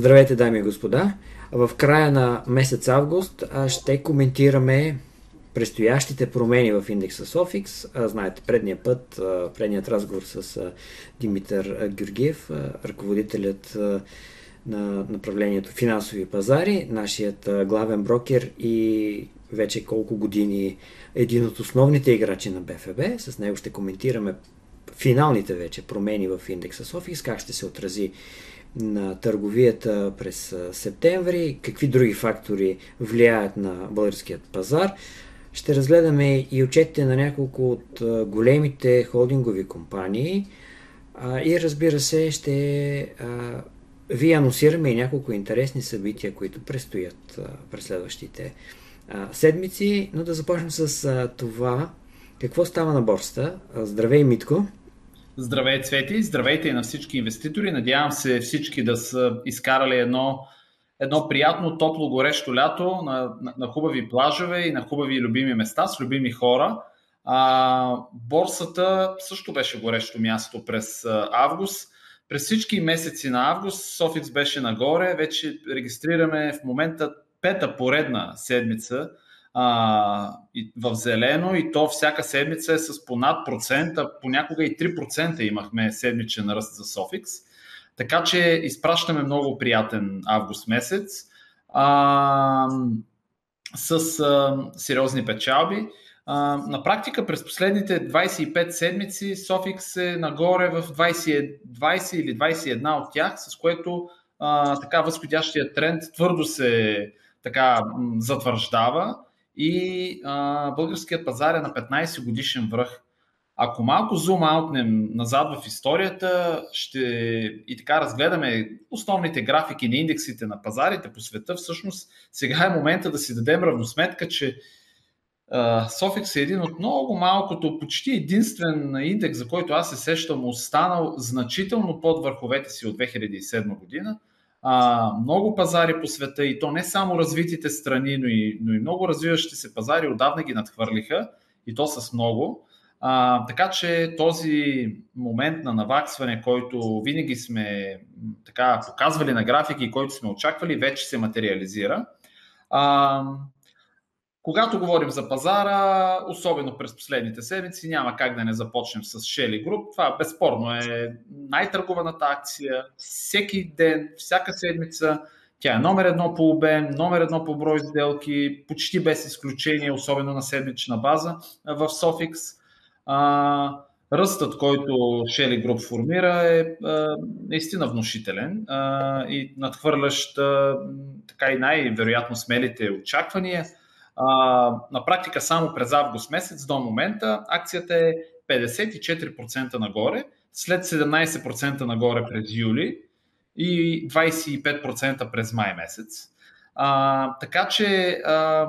Здравейте, дами и господа! В края на месец август ще коментираме предстоящите промени в индекса Софикс. Знаете, предния път, предният разговор с Димитър Георгиев, ръководителят на направлението финансови пазари, нашият главен брокер и вече колко години един от основните играчи на БФБ. С него ще коментираме финалните вече промени в индекса Софикс, как ще се отрази на търговията през септември, какви други фактори влияят на българският пазар. Ще разгледаме и отчетите на няколко от големите холдингови компании и разбира се ще ви анонсираме и няколко интересни събития, които предстоят през следващите седмици, но да започнем с това какво става на борста. Здравей, Митко! Здравей, Цвети! Здравейте и на всички инвеститори! Надявам се всички да са изкарали едно, едно приятно, топло, горещо лято на, на, на хубави плажове и на хубави любими места с любими хора. А, борсата също беше горещо място през август. През всички месеци на август Софикс беше нагоре. Вече регистрираме в момента пета поредна седмица а, и, в зелено и то всяка седмица е с по над процента, понякога и 3% имахме седмичен ръст за Софикс. Така че изпращаме много приятен август месец а, с а, сериозни печалби. А, на практика през последните 25 седмици Софикс е нагоре в 20, 20 или 21 от тях, с което а, така възходящия тренд твърдо се така затвърждава и а, българският пазар е на 15 годишен връх. Ако малко зум аутнем назад в историята ще и така разгледаме основните графики на индексите на пазарите по света, всъщност сега е момента да си дадем равносметка, че Софикс е един от много малкото, почти единствен индекс, за който аз се сещам, останал значително под върховете си от 2007 година а, много пазари по света и то не само развитите страни, но и, но и много развиващи се пазари отдавна ги надхвърлиха и то с много. А, така че този момент на наваксване, който винаги сме така показвали на графики, който сме очаквали, вече се материализира. А, когато говорим за пазара, особено през последните седмици, няма как да не започнем с Shelly Group. Това безспорно е най-търгуваната акция. Всеки ден, всяка седмица, тя е номер едно по обем, номер едно по брой сделки, почти без изключение, особено на седмична база в Sofix. Ръстът, който Shelly Group формира е наистина внушителен и надхвърлящ така и най-вероятно смелите очаквания – на практика само през август месец до момента акцията е 54% нагоре, след 17% нагоре през юли и 25% през май месец. А, така че а,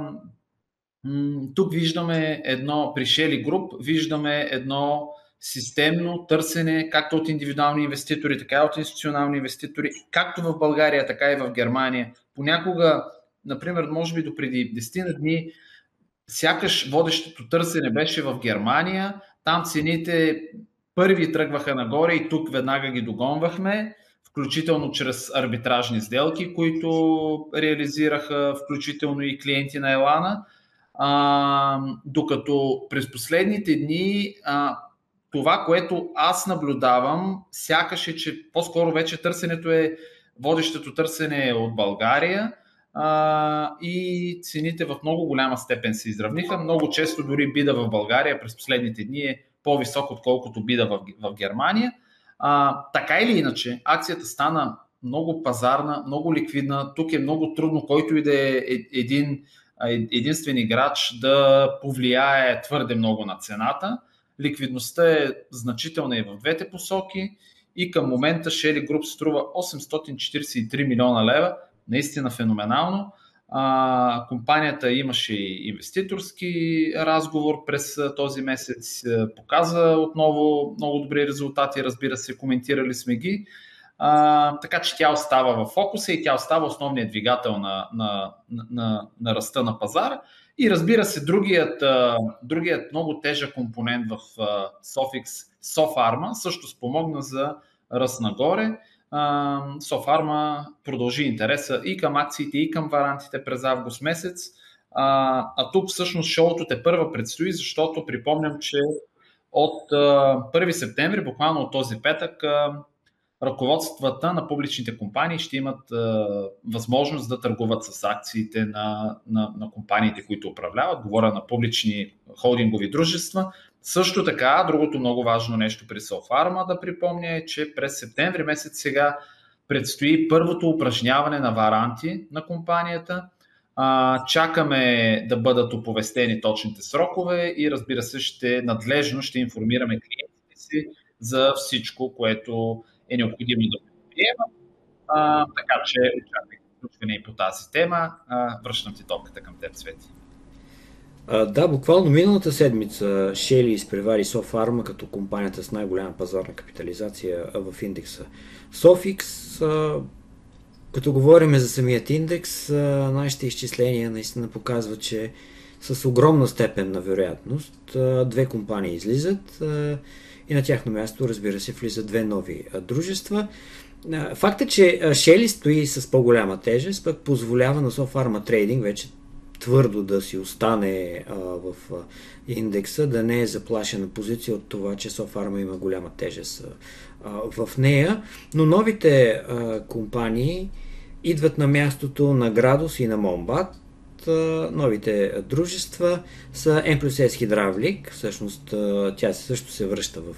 тук виждаме едно, при Shelly Group виждаме едно системно търсене, както от индивидуални инвеститори, така и от институционални инвеститори, както в България, така и в Германия. Понякога например, може би до преди 10 на дни, сякаш водещото търсене беше в Германия, там цените първи тръгваха нагоре и тук веднага ги догонвахме, включително чрез арбитражни сделки, които реализираха включително и клиенти на Елана. А, докато през последните дни а, това, което аз наблюдавам, сякаш е, че по-скоро вече търсенето е, водещото търсене е от България а, и цените в много голяма степен се изравниха. Много често дори бида в България през последните дни е по-висок, отколкото бида в, в Германия. А, така или иначе, акцията стана много пазарна, много ликвидна. Тук е много трудно, който и да е, е един единствен играч да повлияе твърде много на цената. Ликвидността е значителна и в двете посоки и към момента Shelly Group струва 843 милиона лева, наистина феноменално. А, компанията имаше и инвеститорски разговор през този месец, показа отново много добри резултати, разбира се, коментирали сме ги. А, така че тя остава в фокуса и тя остава основният двигател на, на, на, на ръста на пазара. И разбира се, другият, другият много тежък компонент в Sofix, Sofarma, също спомогна за ръст нагоре Софарма продължи интереса и към акциите, и към варантите през август месец. А, а тук всъщност шоуто те първа предстои, защото припомням, че от а, 1 септември, буквално от този петък, а, ръководствата на публичните компании ще имат а, възможност да търгуват с акциите на, на, на компаниите, които управляват. Говоря на публични холдингови дружества. Също така, другото много важно нещо при Софарма да припомня е, че през септември месец сега предстои първото упражняване на варанти на компанията. Чакаме да бъдат оповестени точните срокове и разбира се, ще надлежно ще информираме клиентите си за всичко, което е необходимо да приема. А, така че очаквайте включване и по тази тема. Връщам ти топката към теб, Свети. Да, буквално миналата седмица Шели изпревари Софарма като компанията с най-голяма пазарна капитализация в индекса. А, като говорим за самият индекс, нашите изчисления наистина показват, че с огромна степен на вероятност две компании излизат и на тяхно място, разбира се, влизат две нови дружества. Факта, че Шели стои с по-голяма тежест, пък позволява на Софарма Трейдинг вече твърдо да си остане а, в а, индекса, да не е заплашена позиция от това, че Софарма има голяма тежест а, в нея. Но новите а, компании идват на мястото на Градус и на Момбат. Новите дружества са M плюс S Hydraulic, всъщност тя също се връща в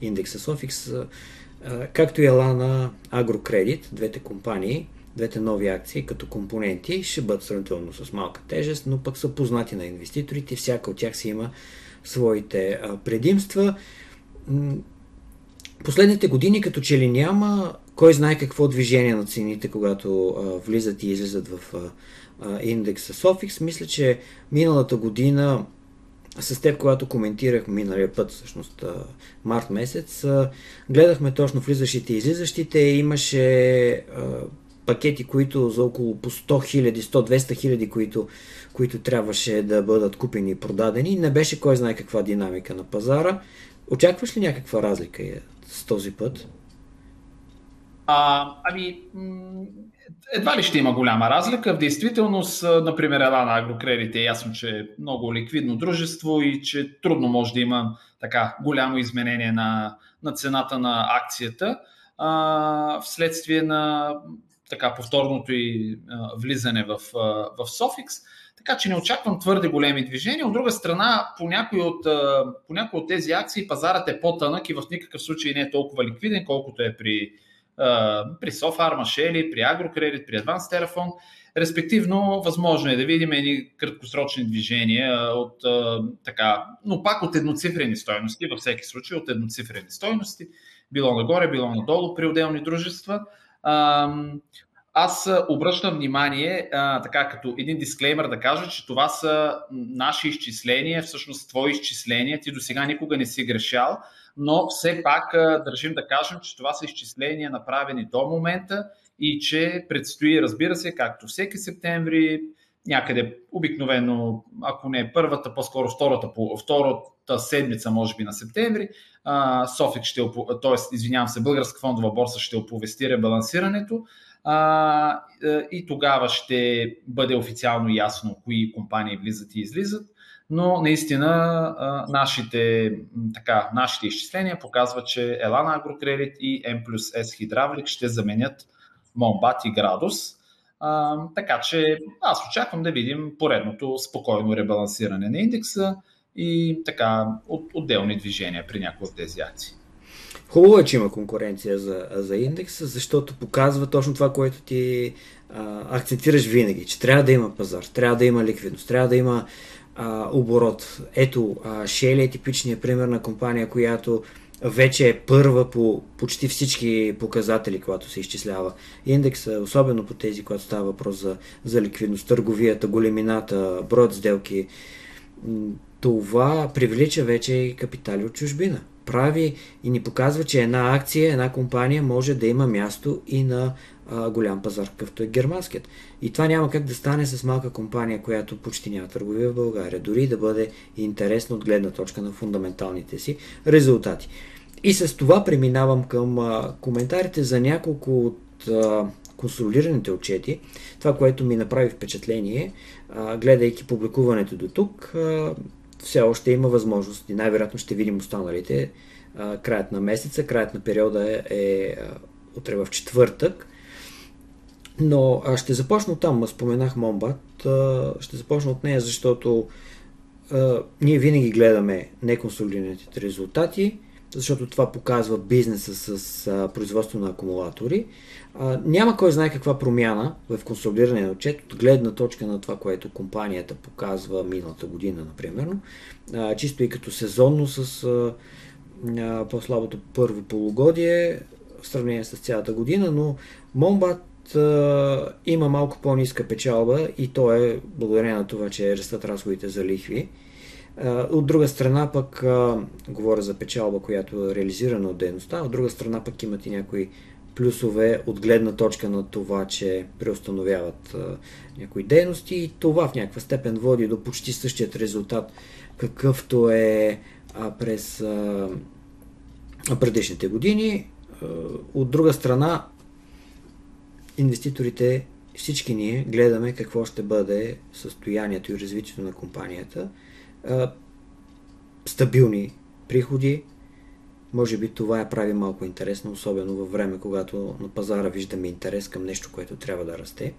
индекса Sofix, както и Елана Агрокредит, двете компании, двете нови акции като компоненти ще бъдат сравнително с малка тежест, но пък са познати на инвеститорите. Всяка от тях си има своите предимства. Последните години като че ли няма кой знае какво движение на цените, когато влизат и излизат в индекса Sofix. Мисля, че миналата година с теб, когато коментирах миналия път, всъщност март месец, гледахме точно влизащите и излизащите. Имаше пакети, които за около по 100 хиляди, 100-200 хиляди, които, които трябваше да бъдат купени и продадени. Не беше кой знае каква динамика на пазара. Очакваш ли някаква разлика с този път? А, ами, едва ли ще има голяма разлика. В действителност, например, на Агрокредит е ясно, че е много ликвидно дружество и че трудно може да има така голямо изменение на, на цената на акцията а, вследствие на така повторното и а, влизане в, а, в Софикс. Така че не очаквам твърде големи движения. От друга страна, по някои от, по някои от тези акции пазарът е по-тънък и в никакъв случай не е толкова ликвиден, колкото е при, при Софарма, Шели, при Агрокредит, при Advanced Terraphone. Респективно, възможно е да видим едни краткосрочни движения от така, но пак от едноцифрени стоености, във всеки случай от едноцифрени стоености, било нагоре, било надолу при отделни дружества. Аз обръщам внимание, така като един дисклеймер да кажа, че това са наши изчисления, всъщност твои изчисления, ти до сега никога не си грешал, но все пак държим да кажем, че това са изчисления направени до момента и че предстои, разбира се, както всеки септември, някъде обикновено, ако не е първата, по-скоро втората, втората седмица, може би на септември, Софик ще, т.е. извинявам се, Българска фондова борса ще оповести ребалансирането а, и тогава ще бъде официално ясно кои компании влизат и излизат. Но наистина нашите, така, нашите изчисления показват, че Елана Агрокредит и M плюс S Hydraulic ще заменят Момбат и Градус. А, така че аз очаквам да видим поредното спокойно ребалансиране на индекса и така от, отделни движения при някои от тези акции. Хубаво е, че има конкуренция за, за индекса, защото показва точно това, което ти а, акцентираш винаги, че трябва да има пазар, трябва да има ликвидност, трябва да има а, оборот. Ето, а, Shell е типичният пример на компания, която вече е първа по почти всички показатели, когато се изчислява индекса, особено по тези, когато става въпрос за, за ликвидност, търговията, големината, броят сделки. Това привлича вече и капитали от чужбина прави и ни показва, че една акция, една компания може да има място и на голям пазар, какъвто е германският. И това няма как да стане с малка компания, която почти няма търговия в България, дори да бъде интересно от гледна точка на фундаменталните си резултати. и с това преминавам към а, коментарите за няколко от а, консолидираните отчети. Това, което ми направи впечатление, а, гледайки публикуването до тук, а, все още има възможност и най-вероятно ще видим останалите. А, краят на месеца, краят на периода е, е утре в четвъртък. Но а, ще започна от там. Споменах Момбат. А, ще започна от нея, защото а, ние винаги гледаме неконсолидираните резултати, защото това показва бизнеса с а, производство на акумулатори. А, няма кой знае каква промяна в консолидирания отчет от гледна точка на това, което компанията показва миналата година, например. А, чисто и като сезонно с а, а, по-слабото първо полугодие в сравнение с цялата година, но Момбат има малко по-ниска печалба и то е благодарение на това, че растат разходите за лихви. От друга страна пък, говоря за печалба, която е реализирана от дейността, от друга страна пък имат и някои плюсове от гледна точка на това, че преустановяват някои дейности и това в някаква степен води до почти същият резултат, какъвто е през предишните години. От друга страна, инвеститорите, всички ние гледаме какво ще бъде състоянието и развитието на компанията – стабилни приходи. Може би това я прави малко интересно, особено във време, когато на пазара виждаме интерес към нещо, което трябва да расте.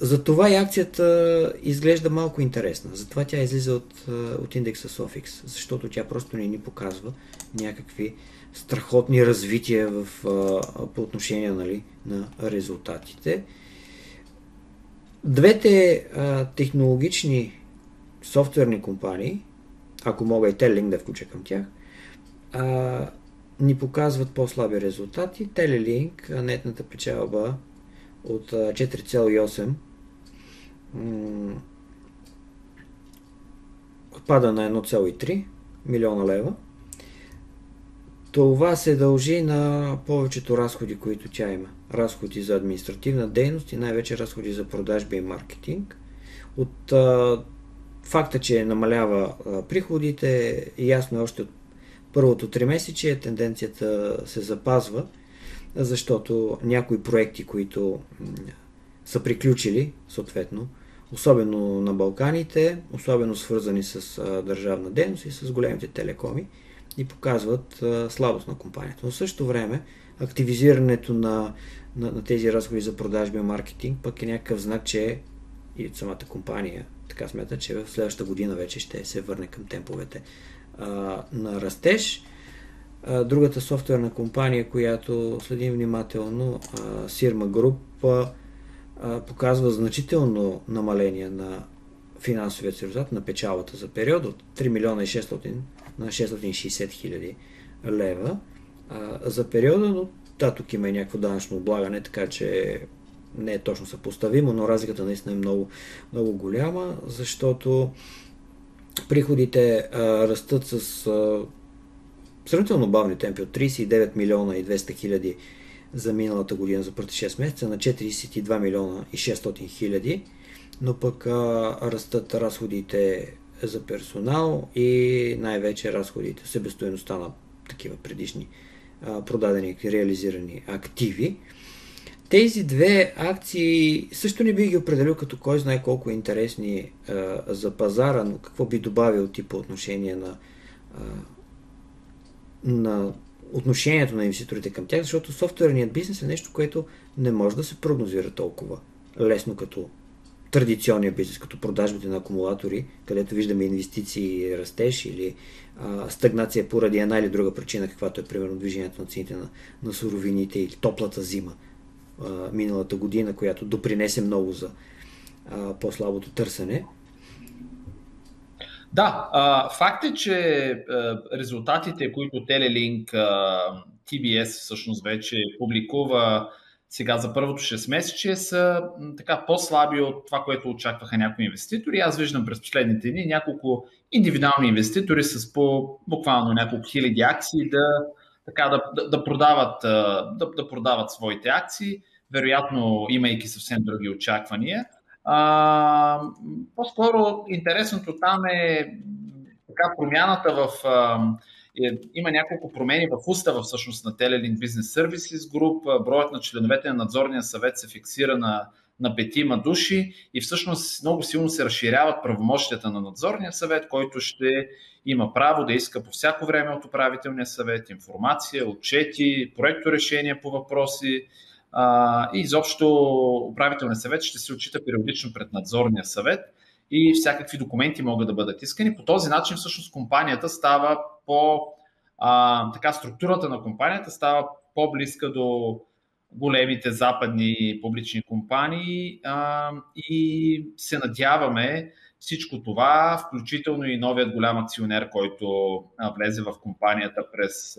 Затова и акцията изглежда малко интересна. Затова тя излиза от, от индекса Sofix, защото тя просто не ни показва някакви страхотни развития в, по отношение нали, на резултатите. Двете а, технологични софтуерни компании, ако мога и Telelink да включа към тях, а, ни показват по-слаби резултати. Телелинк, нетната печалба от 4,8 отпада на 1,3 милиона лева. Това се дължи на повечето разходи, които тя има. Разходи за административна дейност и най-вече разходи за продажби и маркетинг. От Факта, че намалява приходите, ясно е още от първото три месече, тенденцията се запазва, защото някои проекти, които са приключили, съответно, особено на Балканите, особено свързани с държавна дейност и с големите телекоми, и показват слабост на компанията. Но в същото време активизирането на, на, на тези разходи за продажби и маркетинг пък е някакъв знак, че и самата компания така смята, че в следващата година вече ще се върне към темповете а, на растеж. Другата софтуерна компания, която следим внимателно, а, Sirma Group, показва значително намаление на финансовия резултат на печалата за период от 3 милиона и 600 на 660 хиляди лева. За периода, но да, тук има и някакво данъчно облагане, така че не е точно съпоставимо, но разликата наистина е много, много голяма, защото приходите а, растат с а, сравнително бавни темпи от 39 милиона и 200 хиляди за миналата година за първите 6 месеца на 42 милиона и 600 хиляди, но пък а, растат разходите за персонал и най-вече разходите, себестоеността на такива предишни а, продадени и реализирани активи. Тези две акции също не би ги определил като кой знае колко интересни а, за пазара, но какво би добавил ти по отношение на, а, на отношението на инвеститорите към тях, защото софтуерният бизнес е нещо, което не може да се прогнозира толкова лесно като традиционния бизнес, като продажбите на акумулатори, където виждаме инвестиции растеж или а, стагнация поради една или друга причина, каквато е примерно движението на цените на, на суровините или топлата зима а, миналата година, която допринесе много за а, по-слабото търсене. Да, а, факт е, че а, резултатите, които Телелинк, а, TBS всъщност вече публикува сега за първото 6 месече са така по-слаби от това, което очакваха някои инвеститори. Аз виждам през последните дни няколко индивидуални инвеститори с по буквално няколко хиляди акции да, така, да, да, да, продават, да, да продават своите акции, вероятно имайки съвсем други очаквания. А, по-скоро интересното там е така промяната в а, е, има няколко промени в устава всъщност на Telelink Business Services Group. Броят на членовете на надзорния съвет се фиксира на, на петима души и всъщност много силно се разширяват правомощията на надзорния съвет, който ще има право да иска по всяко време от управителния съвет информация, отчети, проекто решения по въпроси, и изобщо управителният съвет ще се отчита периодично пред надзорния съвет и всякакви документи могат да бъдат искани. По този начин всъщност компанията става по... А, така, структурата на компанията става по-близка до големите западни публични компании а, и се надяваме всичко това, включително и новият голям акционер, който влезе в компанията през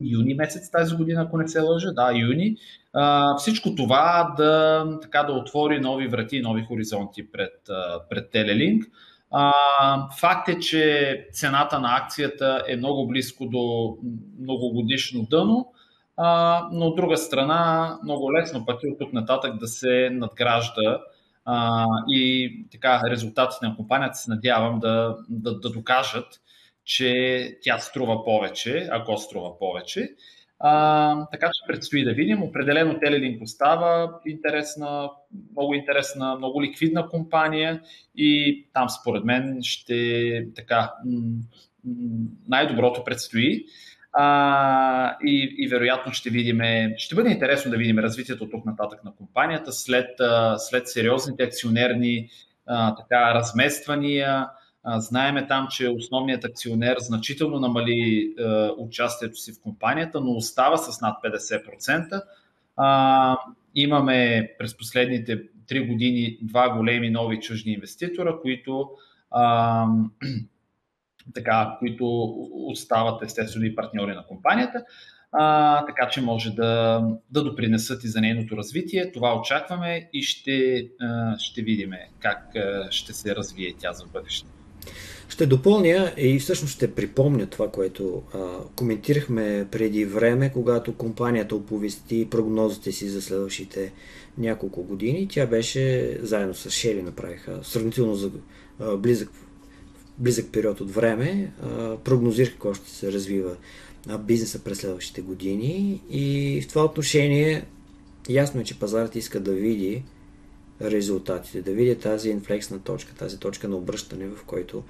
юни месец тази година, ако не се лъжа, да, юни, а, всичко това да, така, да отвори нови врати, нови хоризонти пред, пред Телелинк. А, факт е, че цената на акцията е много близко до многогодишно дъно, а, но от друга страна много лесно пъти от тук нататък да се надгражда а, и така резултатите на компанията се надявам да, да, да докажат, че тя струва повече, ако струва повече. А, така че предстои да видим. Определено Телелинк остава интересна, много интересна, много ликвидна компания и там според мен ще така най-доброто предстои. А, и, и вероятно ще видим, ще бъде интересно да видим развитието тук нататък на компанията след, след сериозните акционерни а, така, размествания, Знаеме там, че основният акционер значително намали е, участието си в компанията, но остава с над 50%. А, имаме през последните три години два големи нови чужди инвеститора, които, така, които остават естествено и партньори на компанията. А, така че може да, да допринесат и за нейното развитие. Това очакваме и ще, ще видим как ще се развие тя за бъдеще. Ще допълня и всъщност ще припомня това, което а, коментирахме преди време, когато компанията оповести прогнозите си за следващите няколко години. Тя беше заедно с Шели направиха сравнително за а, близък, близък период от време, а, прогнозираха какво ще се развива а, бизнеса през следващите години и в това отношение ясно е, че пазарът иска да види резултатите, да види тази инфлексна точка, тази точка на обръщане, в който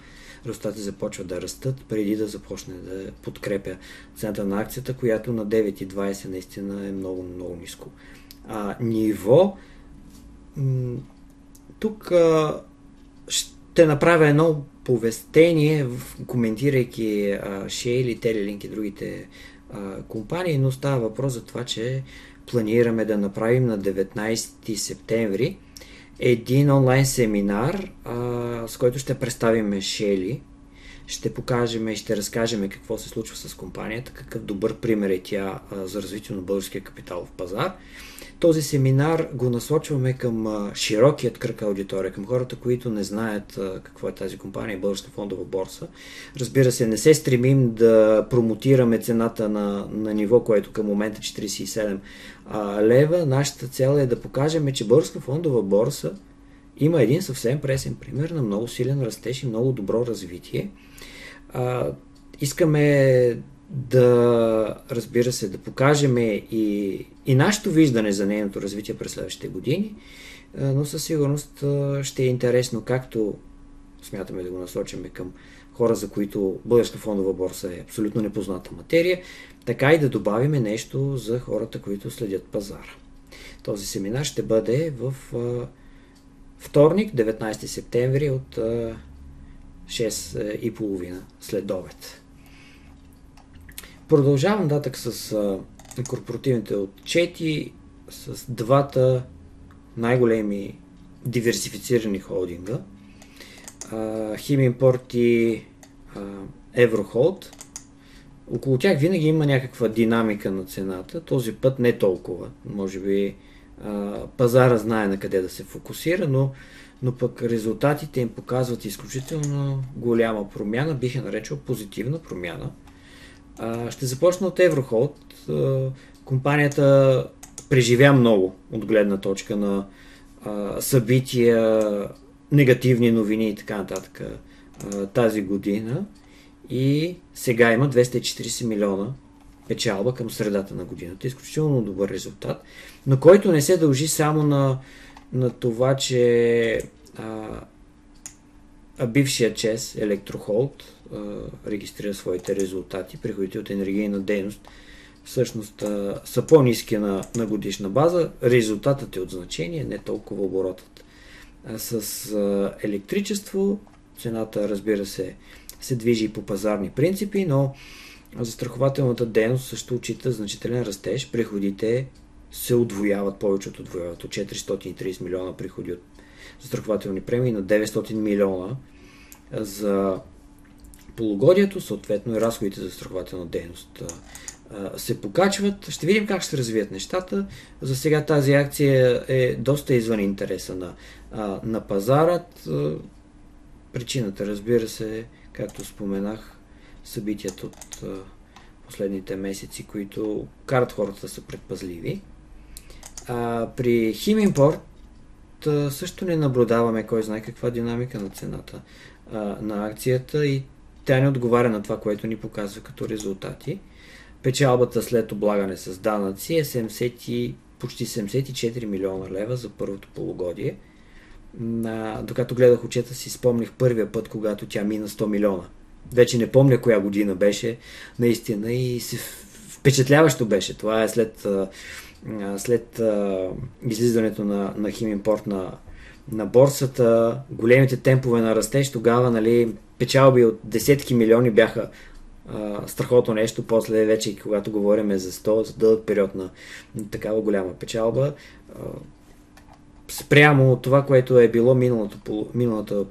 резултатите започват да растат, преди да започне да подкрепя цената на акцията, която на 9,20 наистина е много, много ниско. А, ниво тук а, ще направя едно повестение, коментирайки Шейли, Телелинк и другите а, компании, но става въпрос за това, че планираме да направим на 19 септември един онлайн семинар, а, с който ще представим Шели. Ще покажем и ще разкажем какво се случва с компанията, какъв добър пример е тя за развитие на българския капиталов пазар. Този семинар го насочваме към широкият кръг аудитория, към хората, които не знаят какво е тази компания, Българска фондова борса. Разбира се, не се стремим да промотираме цената на, на ниво, което към момента е 47 а, лева. Нашата цел е да покажем, че Българска фондова борса има един съвсем пресен пример на много силен растеж и много добро развитие. А, искаме да, разбира се, да покажем и, и нашето виждане за нейното развитие през следващите години, но със сигурност ще е интересно както смятаме да го насочим към хора, за които българска фондова борса е абсолютно непозната материя, така и да добавиме нещо за хората, които следят пазара. Този семинар ще бъде в вторник, 19 септември от 6.30 след обед. Продължавам нататък с корпоративните отчети, с двата най-големи диверсифицирани холдинга. Химимпорт и Еврохолд. Около тях винаги има някаква динамика на цената. Този път не толкова. Може би пазара знае на къде да се фокусира, но, но пък резултатите им показват изключително голяма промяна, бих я наречал позитивна промяна. ще започна от Еврохолд. компанията преживя много от гледна точка на събития, негативни новини и така нататък тази година. и сега има 240 милиона печалба към средата на годината. Изключително добър резултат, но който не се дължи само на, на това, че а, а бившия ЧЕС, Електрохолд, регистрира своите резултати, приходите от енергийна дейност, всъщност а, са по-низки на, на годишна база. Резултатът е от значение, не толкова оборотът. А с а, електричество цената, разбира се, се движи по пазарни принципи, но застрахователната дейност също отчита значителен растеж. Приходите се отвояват, повече от отвояват от 430 милиона приходи от застрахователни премии на 900 милиона за полугодието, съответно и разходите за застрахователна дейност се покачват. Ще видим как ще развият нещата. За сега тази акция е доста извън интереса на, на пазарът. Причината, разбира се, както споменах, събитията от последните месеци, които карат хората да са предпазливи. А, при Химимпорт също не наблюдаваме кой знае каква динамика на цената а, на акцията и тя не отговаря на това, което ни показва като резултати. Печалбата след облагане с данъци е 70, почти 74 милиона лева за първото полугодие. А, докато гледах отчета си, спомних първия път, когато тя мина 100 милиона. Вече не помня коя година беше, наистина, и се впечатляващо беше. Това е след, след излизането на, на Химимпорт на, на борсата, големите темпове на растеж, тогава нали, печалби от десетки милиони бяха страхотно нещо. После вече, когато говорим за 100, за дълъг период на, на такава голяма печалба, а, спрямо това, което е било миналото, миналата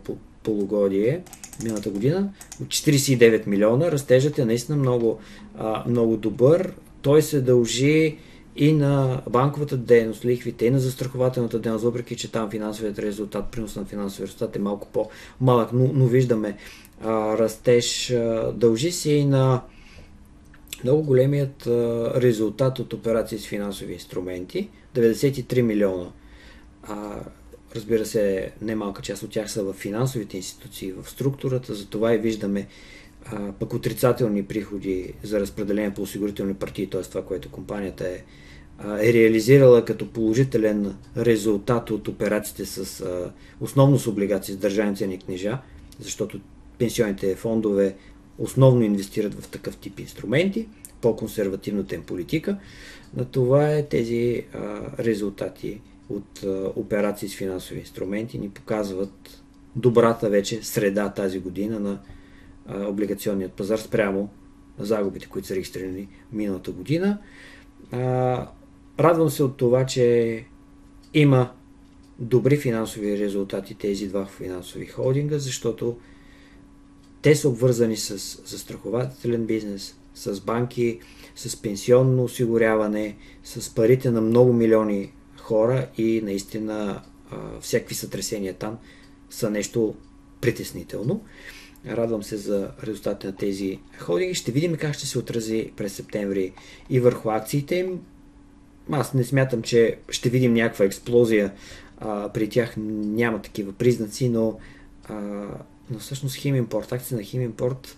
полугодие, миналата година, от 49 милиона, растежът е наистина много, а, много добър. Той се дължи и на банковата дейност, лихвите, и на застрахователната дейност, въпреки че там финансовият резултат, принос на финансовия резултат е малко по-малък, но, но виждаме а, растеж. А, дължи се и на много големият а, резултат от операции с финансови инструменти 93 милиона. А, разбира се, немалка част от тях са в финансовите институции, в структурата, затова и виждаме а, пък отрицателни приходи за разпределение по осигурителни партии, т.е. това, което компанията е е реализирала като положителен резултат от операциите с основно с облигации с държавни ценни книжа, защото пенсионните фондове основно инвестират в такъв тип инструменти, по-консервативната им политика. На това е тези а, резултати от операции с финансови инструменти ни показват добрата вече среда тази година на облигационният пазар спрямо загубите, които са регистрирани миналата година. Радвам се от това, че има добри финансови резултати тези два финансови холдинга, защото те са обвързани с застрахователен бизнес, с банки, с пенсионно осигуряване, с парите на много милиони хора и наистина всякакви сътресения там са нещо притеснително. Радвам се за резултатите на тези холдинги. Ще видим как ще се отрази през септември и върху акциите им аз не смятам, че ще видим някаква експлозия. А, при тях няма такива признаци, но, а, но всъщност Химимпорт, акции на Химимпорт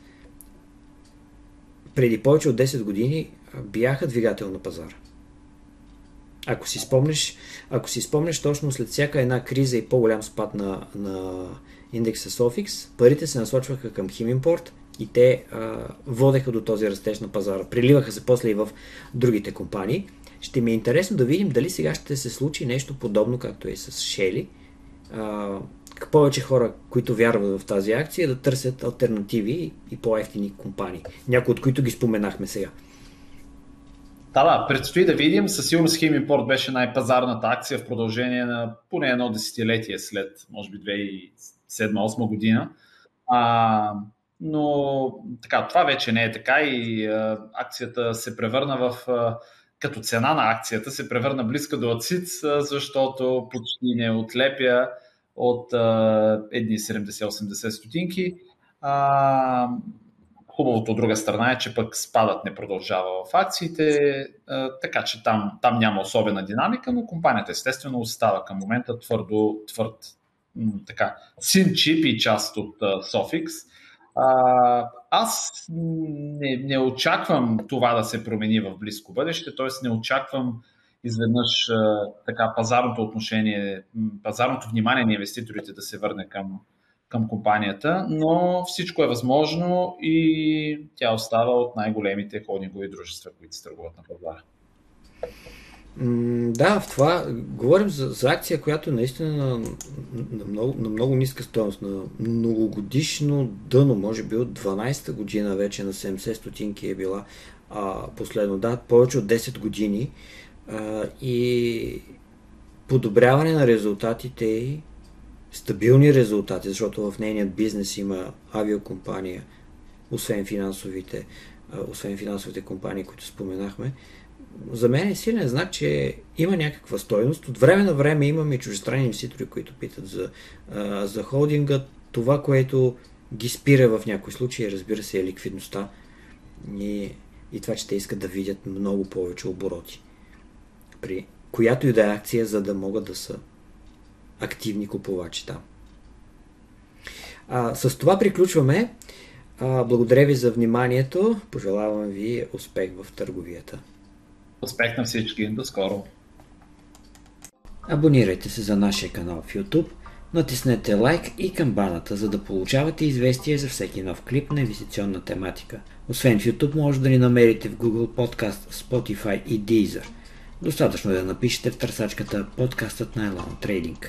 преди повече от 10 години бяха двигател на пазара. Ако си спомнеш, ако си спомнеш точно след всяка една криза и по-голям спад на, на индекса Sofix, парите се насочваха към Химимпорт и те а, водеха до този растеж на пазара. Приливаха се после и в другите компании. Ще ми е интересно да видим дали сега ще се случи нещо подобно, както е с Шели. повече хора, които вярват в тази акция, да търсят альтернативи и по-ефтини компании. Някои от които ги споменахме сега. Да, да, предстои да видим. Със сигурност Химипорт беше най-пазарната акция в продължение на поне едно десетилетие след, може би, 2007-2008 година. А, но така, това вече не е така и а, акцията се превърна в а, като цена на акцията се превърна близка до АЦИЦ, защото почти не отлепя от едни 70-80 стотинки. А, хубавото от друга страна е, че пък спадът не продължава в акциите, така че там, там няма особена динамика, но компанията естествено остава към момента твърдо, твърд така, син чип и част от. А, аз не, не очаквам това да се промени в близко бъдеще, т.е. не очаквам изведнъж така пазарното отношение, пазарното внимание на инвеститорите да се върне към, към компанията, но всичко е възможно и тя остава от най-големите холдингови дружества, които се търгуват на пазара. Да, в това говорим за, за акция, която наистина на, на, много, на много ниска стоеност, на многогодишно дъно, може би от 12-та година вече на 70 стотинки е била а, последно. Да, повече от 10 години а, и подобряване на резултатите и стабилни резултати, защото в нейният бизнес има авиокомпания, освен финансовите, освен финансовите компании, които споменахме за мен е силен знак, че има някаква стойност. От време на време имаме чужестранни инвеститори, които питат за, за холдинга. Това, което ги спира в някои случаи, разбира се, е ликвидността и, и това, че те искат да видят много повече обороти. При която и да е акция, за да могат да са активни купувачи там. А, с това приключваме. А, благодаря ви за вниманието. Пожелавам ви успех в търговията. Успех на всички. До скоро. Абонирайте се за нашия канал в YouTube, натиснете лайк и камбаната, за да получавате известия за всеки нов клип на инвестиционна тематика. Освен в YouTube, може да ни намерите в Google Podcast, Spotify и Deezer. Достатъчно е да напишете в търсачката подкастът на Elon Trading.